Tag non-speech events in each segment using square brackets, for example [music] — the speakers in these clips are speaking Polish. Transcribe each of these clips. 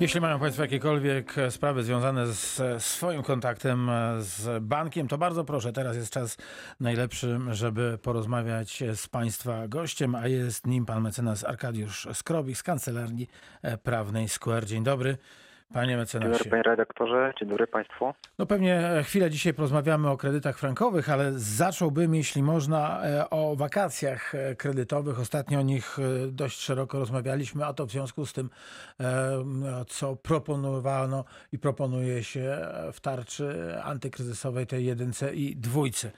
Jeśli mają Państwo jakiekolwiek sprawy związane z swoim kontaktem z bankiem, to bardzo proszę, teraz jest czas najlepszy, żeby porozmawiać z Państwa gościem, a jest nim pan mecenas Arkadiusz Skrobik z Kancelarii Prawnej Square. Dzień dobry. Panie mecenasie. Dzień dobry panie redaktorze, dzień dobry państwu. No pewnie chwilę dzisiaj porozmawiamy o kredytach frankowych, ale zacząłbym, jeśli można, o wakacjach kredytowych. Ostatnio o nich dość szeroko rozmawialiśmy, a to w związku z tym, co proponowano i proponuje się w tarczy antykryzysowej tej jedynce i dwójce.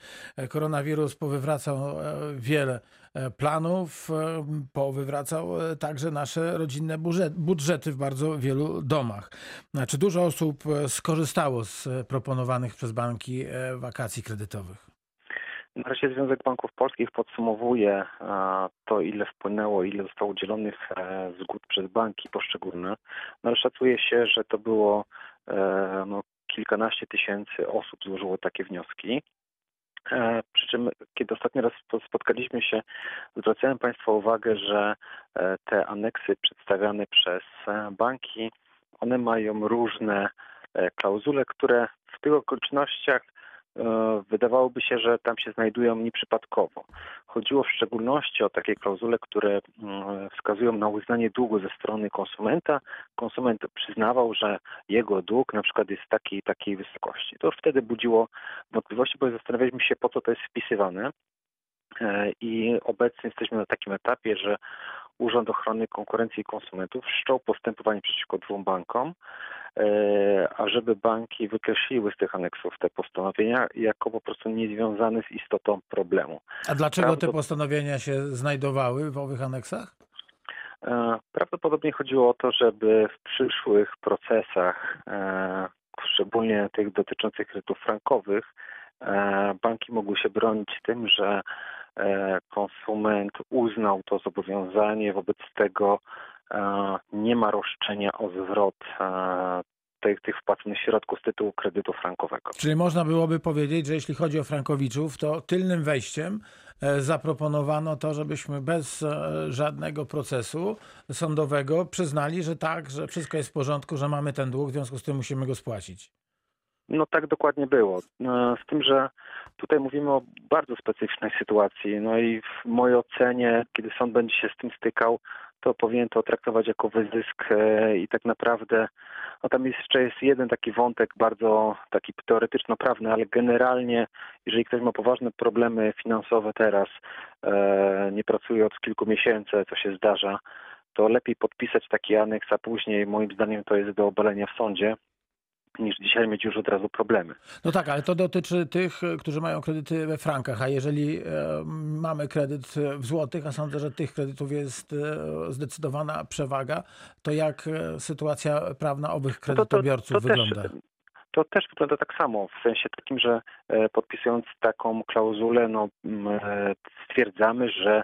Koronawirus powywracał wiele planów, powywracał także nasze rodzinne budżety w bardzo wielu domach. Czy dużo osób skorzystało z proponowanych przez banki wakacji kredytowych? Na razie Związek Banków Polskich podsumowuje to, ile wpłynęło, ile zostało udzielonych zgód przez banki poszczególne, no szacuje się, że to było no, kilkanaście tysięcy osób złożyło takie wnioski. Przy czym, kiedy ostatni raz spotkaliśmy się, zwracałem Państwa uwagę, że te aneksy przedstawiane przez banki, one mają różne klauzule, które w tych okolicznościach wydawałoby się, że tam się znajdują nieprzypadkowo. Chodziło w szczególności o takie klauzule, które wskazują na uznanie długu ze strony konsumenta. Konsument przyznawał, że jego dług na przykład jest takiej takiej wysokości. To już wtedy budziło wątpliwości, bo zastanawialiśmy się, po co to jest wpisywane. I obecnie jesteśmy na takim etapie, że Urząd Ochrony Konkurencji i Konsumentów wszczął postępowanie przeciwko dwóm bankom, ażeby banki wykreśliły z tych aneksów te postanowienia jako po prostu niezwiązane z istotą problemu. A dlaczego te postanowienia się znajdowały w owych aneksach? Prawdopodobnie chodziło o to, żeby w przyszłych procesach, szczególnie tych dotyczących kredytów frankowych, banki mogły się bronić tym, że konsument uznał to zobowiązanie, wobec tego nie ma roszczenia o zwrot tych, tych wpłaconych środków z tytułu kredytu frankowego. Czyli można byłoby powiedzieć, że jeśli chodzi o frankowiczów, to tylnym wejściem zaproponowano to, żebyśmy bez żadnego procesu sądowego przyznali, że tak, że wszystko jest w porządku, że mamy ten dług, w związku z tym musimy go spłacić. No tak dokładnie było. Z tym, że tutaj mówimy o bardzo specyficznej sytuacji. No i w mojej ocenie, kiedy sąd będzie się z tym stykał, to powinien to traktować jako wyzysk i tak naprawdę no tam jeszcze jest jeden taki wątek bardzo taki teoretyczno-prawny, ale generalnie jeżeli ktoś ma poważne problemy finansowe teraz, nie pracuje od kilku miesięcy, co się zdarza, to lepiej podpisać taki aneks, a później moim zdaniem to jest do obalenia w sądzie niż dzisiaj mieć już od razu problemy. No tak, ale to dotyczy tych, którzy mają kredyty we frankach, a jeżeli mamy kredyt w złotych, a sądzę, że tych kredytów jest zdecydowana przewaga, to jak sytuacja prawna owych kredytobiorców to, to, to wygląda? Też, to też wygląda tak samo, w sensie takim, że podpisując taką klauzulę, no, stwierdzamy, że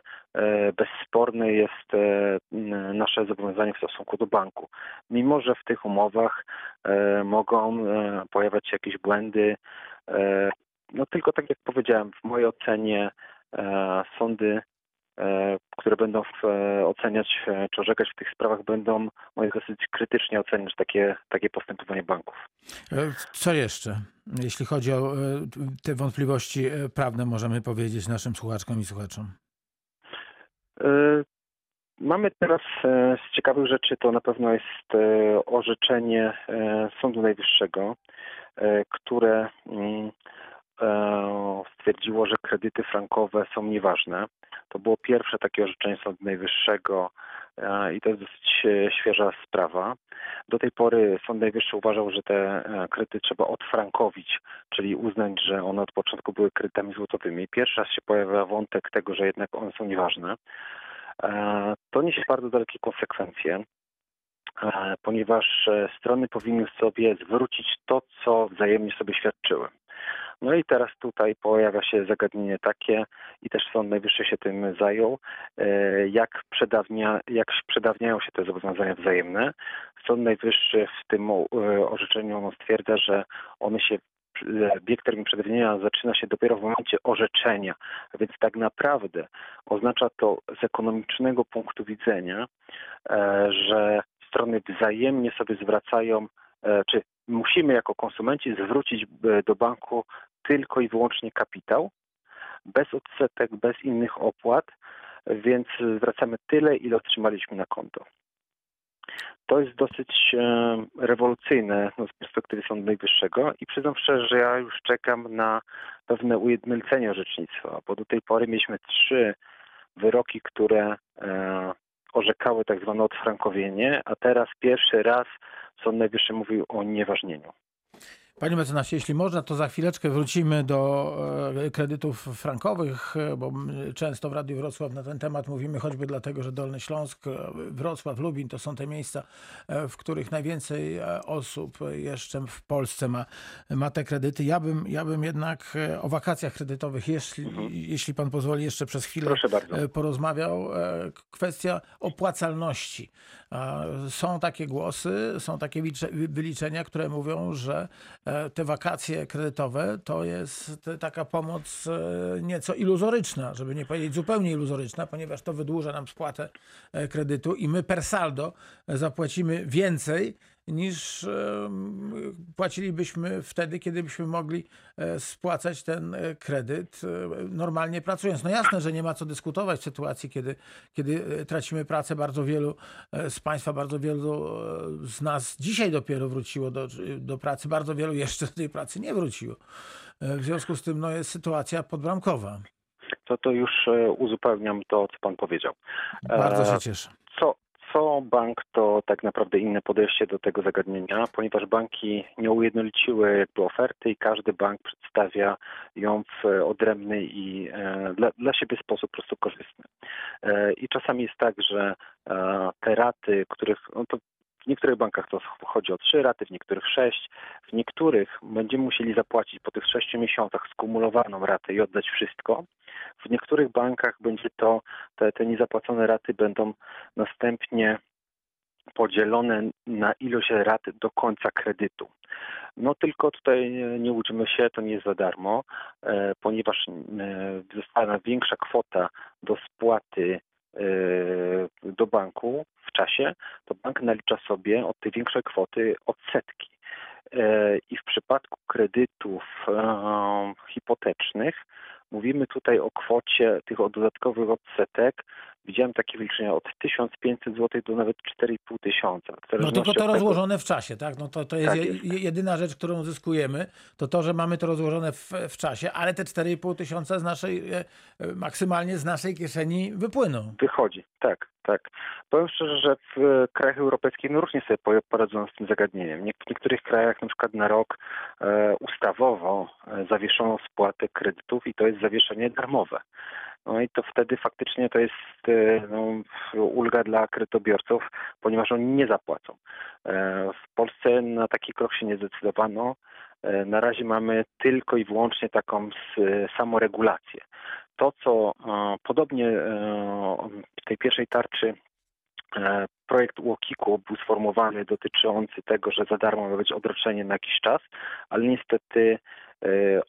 bezsporne jest nasze zobowiązanie w stosunku do banku. Mimo, że w tych umowach mogą pojawiać się jakieś błędy, no tylko tak jak powiedziałem, w mojej ocenie sądy które będą oceniać czy orzekać w tych sprawach, będą moje dosyć krytycznie oceniać takie, takie postępowanie banków. Co jeszcze, jeśli chodzi o te wątpliwości prawne, możemy powiedzieć naszym słuchaczkom i słuchaczom? Mamy teraz z ciekawych rzeczy, to na pewno jest orzeczenie Sądu Najwyższego, które stwierdziło, że kredyty frankowe są nieważne. To było pierwsze takie orzeczenie Sądu Najwyższego i to jest dosyć świeża sprawa. Do tej pory Sąd Najwyższy uważał, że te kredyty trzeba odfrankowić, czyli uznać, że one od początku były kredytami złotowymi. Pierwszy raz się pojawia wątek tego, że jednak one są nieważne. To niesie bardzo dalekie konsekwencje ponieważ strony powinny sobie zwrócić to, co wzajemnie sobie świadczyły. No i teraz tutaj pojawia się zagadnienie takie i też Sąd Najwyższy się tym zajął, jak, przedawnia, jak przedawniają się te zobowiązania wzajemne. Sąd Najwyższy w tym orzeczeniu stwierdza, że one się bieg termin przedawnienia zaczyna się dopiero w momencie orzeczenia, więc tak naprawdę oznacza to z ekonomicznego punktu widzenia, że strony wzajemnie sobie zwracają, e, czy musimy jako konsumenci zwrócić e, do banku tylko i wyłącznie kapitał, bez odsetek, bez innych opłat, więc zwracamy tyle, ile otrzymaliśmy na konto. To jest dosyć e, rewolucyjne no, z perspektywy Sądu Najwyższego i przyznam szczerze, że ja już czekam na pewne ujednolicenie orzecznictwa, bo do tej pory mieliśmy trzy wyroki, które e, orzekały tak zwane odfrankowienie, a teraz pierwszy raz Sąd Najwyższy mówił o nieważnieniu. Panie mecenasie, jeśli można, to za chwileczkę wrócimy do e, kredytów frankowych, e, bo często w Radiu Wrocław na ten temat mówimy, choćby dlatego, że Dolny Śląsk, e, Wrocław, Lubin to są te miejsca, w których najwięcej osób jeszcze w Polsce ma, ma te kredyty. Ja bym, ja bym jednak o wakacjach kredytowych, jeśli, mhm. jeśli pan pozwoli, jeszcze przez chwilę porozmawiał. Kwestia opłacalności. Są takie głosy, są takie wyliczenia, które mówią, że E, te wakacje kredytowe to jest taka pomoc e, nieco iluzoryczna, żeby nie powiedzieć zupełnie iluzoryczna, ponieważ to wydłuża nam spłatę e, kredytu i my per saldo zapłacimy więcej niż płacilibyśmy wtedy, kiedy byśmy mogli e, spłacać ten e, kredyt e, normalnie pracując. No jasne, że nie ma co dyskutować w sytuacji, kiedy, kiedy tracimy pracę. Bardzo wielu z Państwa, bardzo wielu z nas dzisiaj dopiero wróciło do, do pracy, bardzo wielu jeszcze do tej pracy nie wróciło. W związku z tym no, jest sytuacja podbramkowa. To to już uzupełniam to, co Pan powiedział. Bardzo się cieszę. Co, co bank, to tak naprawdę inne podejście do tego zagadnienia, ponieważ banki nie ujednoliciły jakby oferty i każdy bank przedstawia ją w odrębny i e, dla, dla siebie sposób po prostu korzystny. E, I czasami jest tak, że e, te raty, których no to w niektórych bankach to chodzi o trzy raty, w niektórych sześć, w niektórych będziemy musieli zapłacić po tych sześciu miesiącach skumulowaną ratę i oddać wszystko. W niektórych bankach będzie to, te, te niezapłacone raty będą następnie podzielone na ilość rat do końca kredytu. No tylko tutaj nie uczymy się, to nie jest za darmo, e, ponieważ e, została większa kwota do spłaty do banku w czasie, to bank nalicza sobie od tej większej kwoty odsetki. I w przypadku kredytów hipotecznych Mówimy tutaj o kwocie tych dodatkowych odsetek. Widziałem takie wyliczenia od 1500 zł do nawet 4500 tysiąca. No tylko to rozłożone w czasie, tak? No to, to jest, tak jest, jedyna rzecz, którą zyskujemy, to to, że mamy to rozłożone w, w czasie, ale te 4,5 tysiąca z naszej, e, maksymalnie z naszej kieszeni wypłyną. Wychodzi, tak tak. Powiem szczerze, że w krajach europejskich no różnie sobie poradzono z tym zagadnieniem. W niektórych krajach na przykład na rok e, ustawowo e, zawieszono spłatę kredytów i to jest zawieszenie darmowe. No i to wtedy faktycznie to jest e, no, ulga dla kredytobiorców, ponieważ oni nie zapłacą. W Polsce na taki krok się nie zdecydowano. Na razie mamy tylko i wyłącznie taką samoregulację to, co e, podobnie e, w tej pierwszej tarczy e, projekt UOKiK-u był sformułowany dotyczący tego, że za darmo ma być odroczenie na jakiś czas, ale niestety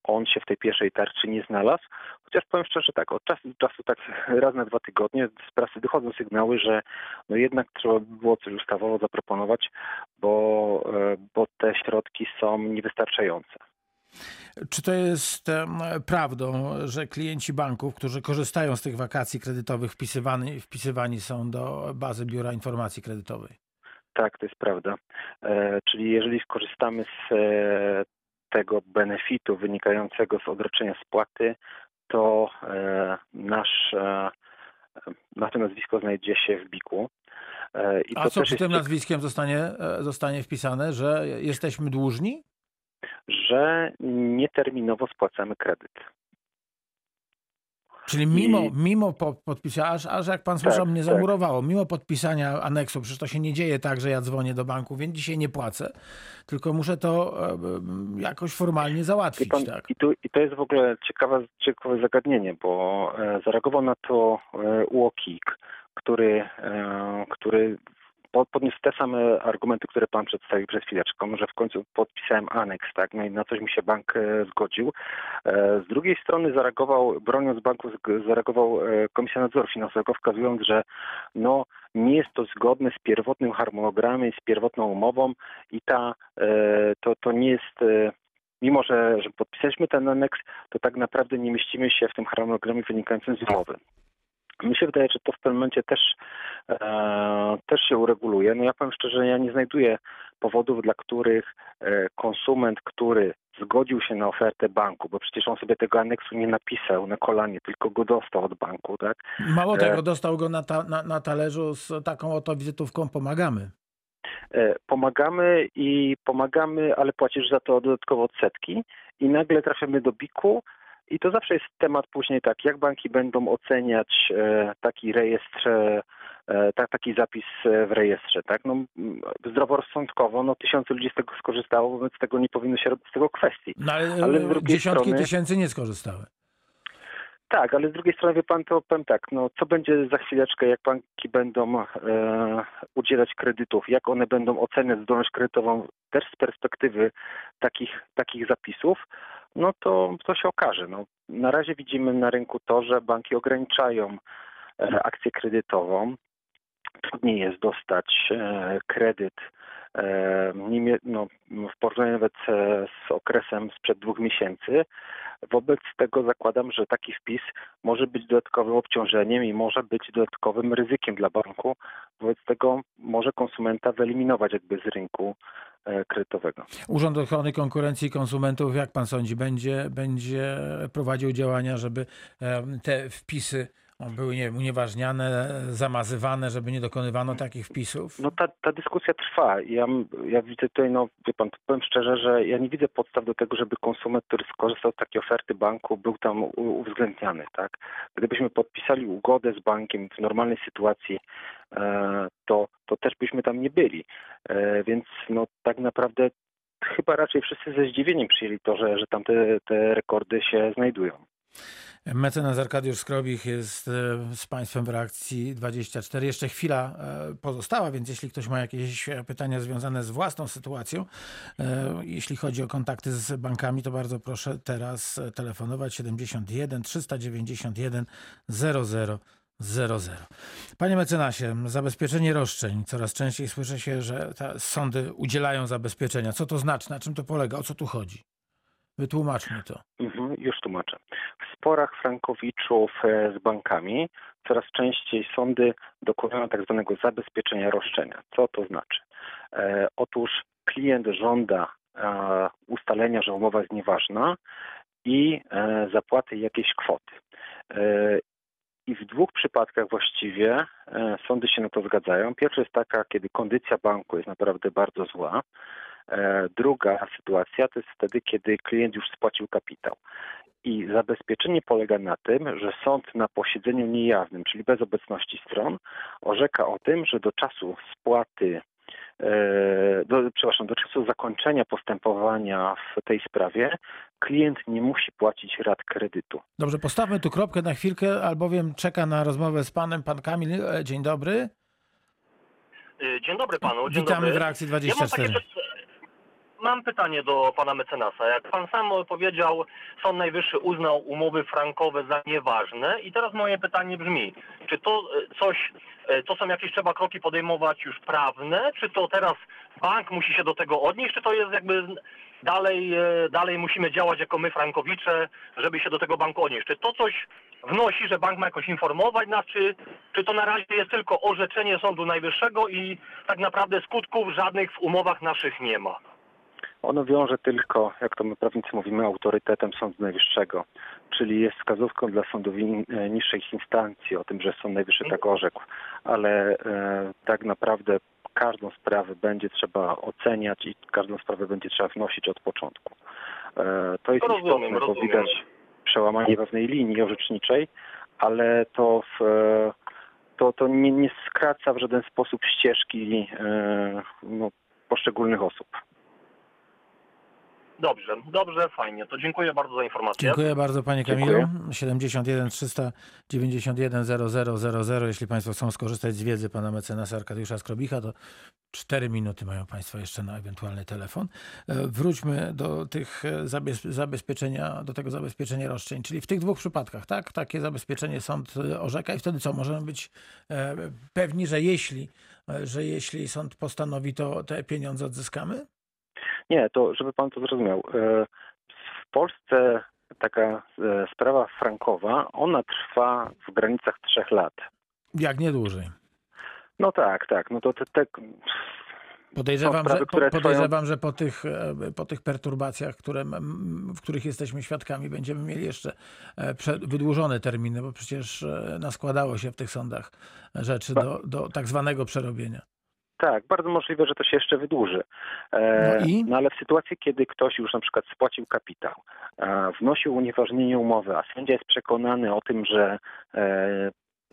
on się w tej pierwszej tarczy nie znalazł. Chociaż powiem szczerze tak, od czasu do czasu, tak [laughs] raz na dwa tygodnie z prasy dochodzą sygnały, że no jednak trzeba by było coś ustawowo zaproponować, bo, bo te środki są niewystarczające. Czy to jest prawdą, że klienci banków, którzy korzystają z tych wakacji kredytowych, wpisywani, wpisywani są do bazy Biura Informacji Kredytowej? Tak, to jest prawda. E, czyli jeżeli skorzystamy z e, tego benefitu wynikającego z odroczenia spłaty, to e, nasz, nasze nazwisko znajdzie się w biku. E, A co przy tym nazwiskiem zostanie, zostanie wpisane, że jesteśmy dłużni? Że nieterminowo spłacamy kredyt. Czyli mimo, I... mimo podpisania, aż, aż jak pan słyszał, tak, mnie tak. zamurowało, mimo podpisania aneksu, przecież to się nie dzieje tak, że ja dzwonię do banku, więc dzisiaj nie płacę, tylko muszę to e, jakoś formalnie załatwić. I, pan, tak. i, tu, I to jest w ogóle ciekawe, ciekawe zagadnienie, bo e, zareagował na to e, UOKiK, który, który podniósł te same argumenty, które pan przedstawił przed chwileczką, że w końcu podpisałem aneks, tak, no i na coś mi się bank e, zgodził. E, z drugiej strony zareagował, broniąc banku, zareagował e, Komisja Nadzoru Finansowego, wskazując, że no, nie jest to zgodne z pierwotnym harmonogramem, z pierwotną umową i ta, to, to nie jest, mimo że, że podpisaliśmy ten aneks, to tak naprawdę nie mieścimy się w tym harmonogramie wynikającym z umowy. Mi się wydaje, że to w pewnym momencie też, e, też się ureguluje. No ja powiem szczerze, ja nie znajduję powodów, dla których e, konsument, który zgodził się na ofertę banku, bo przecież on sobie tego aneksu nie napisał na kolanie, tylko go dostał od banku, tak? Mało E, tego, dostał go na, ta, na, na talerzu z taką oto wizytówką pomagamy. E, pomagamy i pomagamy, ale płacisz za to dodatkowo odsetki i nagle trafiamy do biku i to zawsze jest temat później tak, jak banki będą oceniać e, taki rejestr, e, ta, taki zapis e, w rejestrze, tak? No, zdroworozsądkowo, no tysiące ludzi z tego skorzystało, wobec tego nie powinno się robić z tego kwestii. No, ale, Ale z drugiej dziesiątki strony- tysięcy nie skorzystały. Tak, ale z drugiej strony wie pan, to powiem tak, no co będzie za chwileczkę, jak banki będą e, udzielać kredytów, jak one będą oceniać zdolność kredytową też z perspektywy takich, takich zapisów, no to, to się okaże. No, na razie widzimy na rynku to, że banki ograniczają e, akcję kredytową. Trudniej jest dostać e, kredyt no, w porównaniu nawet e, z okresem sprzed dwóch miesięcy. Wobec tego zakładam, że taki wpis może być dodatkowym obciążeniem i może być dodatkowym ryzykiem dla banku. Wobec tego może konsumenta wyeliminować jakby z rynku e, kredytowego. Urząd Ochrony Konkurencji i Konsumentów, jak pan sądzi, będzie, będzie prowadził działania, żeby te wpisy były nie wiem, unieważniane, zamazywane, żeby nie dokonywano takich wpisów? No ta, ta dyskusja trwa. Ja, ja widzę tutaj, no wie pan, powiem szczerze, że ja nie widzę podstaw do tego, żeby konsument, który skorzystał z takiej oferty banku, był tam uwzględniany, tak? Gdybyśmy podpisali ugodę z bankiem w normalnej sytuacji, e, to, to też byśmy tam nie byli. E, więc no tak naprawdę chyba raczej wszyscy ze zdziwieniem przyjęli to, że, że tam te, te rekordy się znajdują. Mecenas Arkadiusz Skrobich jest e, z Państwem w reakcji 24. Jeszcze chwila e, pozostała, więc jeśli ktoś ma jakieś e, pytania związane z własną sytuacją, jeśli chodzi o kontakty z bankami, to bardzo proszę teraz telefonować 71 391 00 00. Panie mecenasie, zabezpieczenie roszczeń. Coraz częściej słyszę się, że sądy udzielają zabezpieczenia. Co to znaczy? Na czym to polega? O co tu chodzi? Wytłumaczmy to. Mhm, już tłumaczę. W sporach frankowiczów e, z bankami coraz częściej sądy dokonują tak zwanego zabezpieczenia roszczenia. Co to znaczy? E, otóż klient żąda e, ustalenia, że umowa jest nieważna i e, zapłaty jakiejś kwoty. E, I w dwóch przypadkach właściwie e, sądy się na to zgadzają. Pierwsza jest taka, kiedy kondycja banku jest naprawdę bardzo zła. E, Druga sytuacja to jest wtedy, kiedy klient już spłacił kapitał. I zabezpieczenie polega na tym, że sąd na posiedzeniu niejawnym, czyli bez obecności stron, orzeka o tym, że do czasu spłaty, e, do, przepraszam, do czasu zakończenia postępowania w tej sprawie, klient nie musi płacić rat kredytu. Dobrze, postawmy tu kropkę na chwilkę, albowiem czeka na rozmowę z panem pan Kamil. E, Dzień dobry. Dzień dobry panu. Dzień Witamy dobry. w reakcji Ja mam, 24. takie, py- mam pytanie do pana mecenasa. Jak pan sam powiedział, Sąd Najwyższy uznał umowy frankowe za nieważne i teraz moje pytanie brzmi, czy to y, coś, y, to są jakieś trzeba kroki podejmować już prawne, czy to teraz bank musi się do tego odnieść, czy to jest jakby dalej, e, dalej musimy działać jako my frankowicze, żeby się do tego banku odnieść. Czy to coś wnosi, że bank ma jakoś informować nas, czy, czy to na razie jest tylko orzeczenie Sądu Najwyższego i tak naprawdę skutków żadnych w umowach naszych nie ma? Ono wiąże tylko, jak to my prawnicy mówimy, autorytetem Sądu Najwyższego, czyli jest wskazówką dla sądów e, niższych instancji o tym, że Sąd Najwyższy tak orzekł, ale e, tak naprawdę każdą sprawę będzie trzeba oceniać i każdą sprawę będzie trzeba wnosić od początku. E, to jest Rozumiem, istotne, bo rozumiem. widać przełamanie pewnej linii orzeczniczej, ale to w, e, to, to nie, nie skraca w żaden sposób ścieżki e, no, poszczególnych osób. Dobrze, dobrze, fajnie. To dziękuję bardzo za informację. Dziękuję bardzo Panie Kamilu. Dziękuję. 71 391 0000. Jeśli Państwo chcą skorzystać z wiedzy Pana mecenasa Arkadiusza Skrobicha, to 4 minuty mają Państwo jeszcze na ewentualny telefon. E, Wróćmy do tych e, zabez- zabezpieczenia, do tego zabezpieczenia roszczeń, czyli w tych dwóch przypadkach, tak? Takie zabezpieczenie sąd e, orzeka i wtedy co? Możemy być pewni, że jeśli, że jeśli sąd postanowi, to te pieniądze odzyskamy? Nie, to żeby pan to zrozumiał. e, W Polsce taka e, sprawa frankowa, ona trwa w granicach trzech lat. Jak nie dłużej. No tak, tak. No to te, te Podejrzewam, sprawy, że, które po, trwają- podejrzewam że po tych, e, po tych perturbacjach, które, w których jesteśmy świadkami, będziemy mieli jeszcze wydłużone terminy, bo przecież naskładało się w tych sądach rzeczy do, do tak zwanego przerobienia. Tak, bardzo możliwe, że to się jeszcze wydłuży. E, No i? no ale w sytuacji, kiedy ktoś już na przykład spłacił kapitał, wnosił unieważnienie umowy, a sędzia jest przekonany o tym, że e,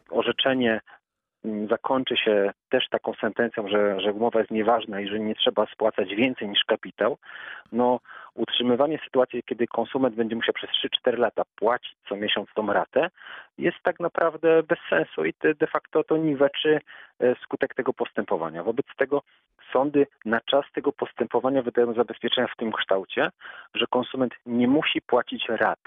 orzeczenie mm, zakończy się też taką sentencją, że, że umowa jest nieważna i że nie trzeba spłacać więcej niż kapitał, no utrzymywanie sytuacji, kiedy konsument będzie musiał przez 3-4 lata płacić co miesiąc tą ratę, jest tak naprawdę bez sensu i de- facto to niweczy e, skutek tego postępowania. Wobec tego sądy na czas tego postępowania wydają zabezpieczenia w tym kształcie, że konsument nie musi płacić rat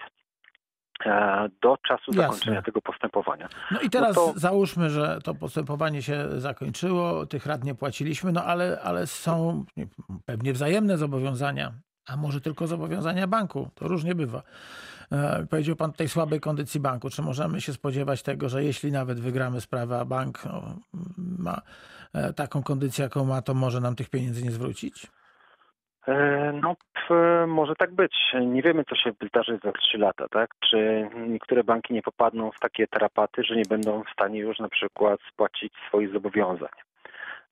e, do czasu Jasne. zakończenia tego postępowania. No i teraz to- załóżmy, że to postępowanie się zakończyło, tych rat nie płaciliśmy, no ale, ale są nie, pewnie wzajemne zobowiązania, a może tylko zobowiązania banku. To różnie bywa. E, Powiedział pan tej słabej kondycji banku. Czy możemy się spodziewać tego, że jeśli nawet wygramy sprawę, a bank no, ma e, taką kondycję, jaką ma, to może nam tych pieniędzy nie zwrócić? E, No, może tak być. Nie wiemy, co się wydarzy za 3 lata, tak? Czy niektóre banki nie popadną w takie tarapaty, że nie będą w stanie już na przykład spłacić swoich zobowiązań.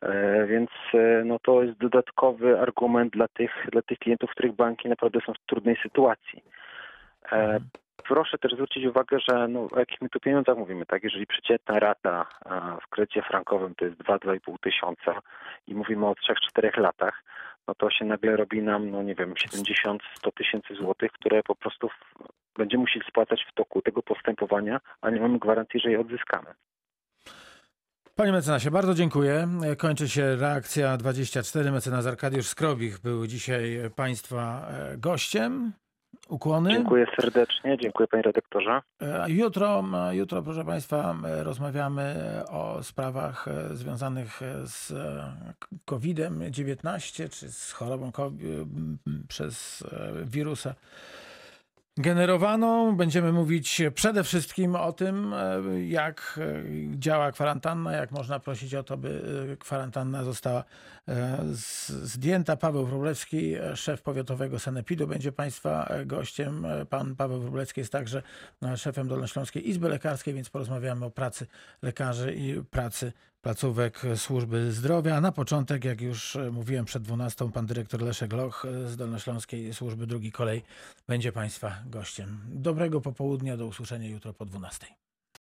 E, Więc e, no, to jest dodatkowy argument dla tych, dla tych klientów, których banki naprawdę są w trudnej sytuacji. E, Proszę też zwrócić uwagę, że no, o jakich my tu pieniądzach mówimy, tak? Jeżeli przeciętna rata w kredycie frankowym to jest 2-2,5 tysiąca i mówimy o 3-4 latach, no to się nagle robi nam, no nie wiem, 70-100 tysięcy złotych, które po prostu będziemy musieli spłacać w toku tego postępowania, a nie mamy gwarancji, że je odzyskamy. Panie mecenasie, bardzo dziękuję. Kończy się reakcja 24. Mecenas Arkadiusz Skrobich był dzisiaj Państwa e, gościem. Ukłony. Dziękuję serdecznie, dziękuję panie redaktorze. E, Jutro, jutro, proszę Państwa, rozmawiamy o sprawach e, związanych e, z e, COVID-19 czy z chorobą COVID przez e, wirusa generowaną. Będziemy mówić przede wszystkim o tym, e, jak e, działa kwarantanna, jak można prosić o to, by e, kwarantanna została zdjęta. Paweł Wróblewski, szef powiatowego Sanepidu, będzie Państwa gościem. Pan Paweł Wróblewski jest także szefem Dolnośląskiej Izby Lekarskiej, więc porozmawiamy o pracy lekarzy i pracy placówek służby zdrowia. A na początek, jak już e, mówiłem przed 12, pan dyrektor Leszek Loch e, z Dolnośląskiej Służby Drugi Kolej będzie Państwa gościem. Dobrego popołudnia, do usłyszenia jutro po 12.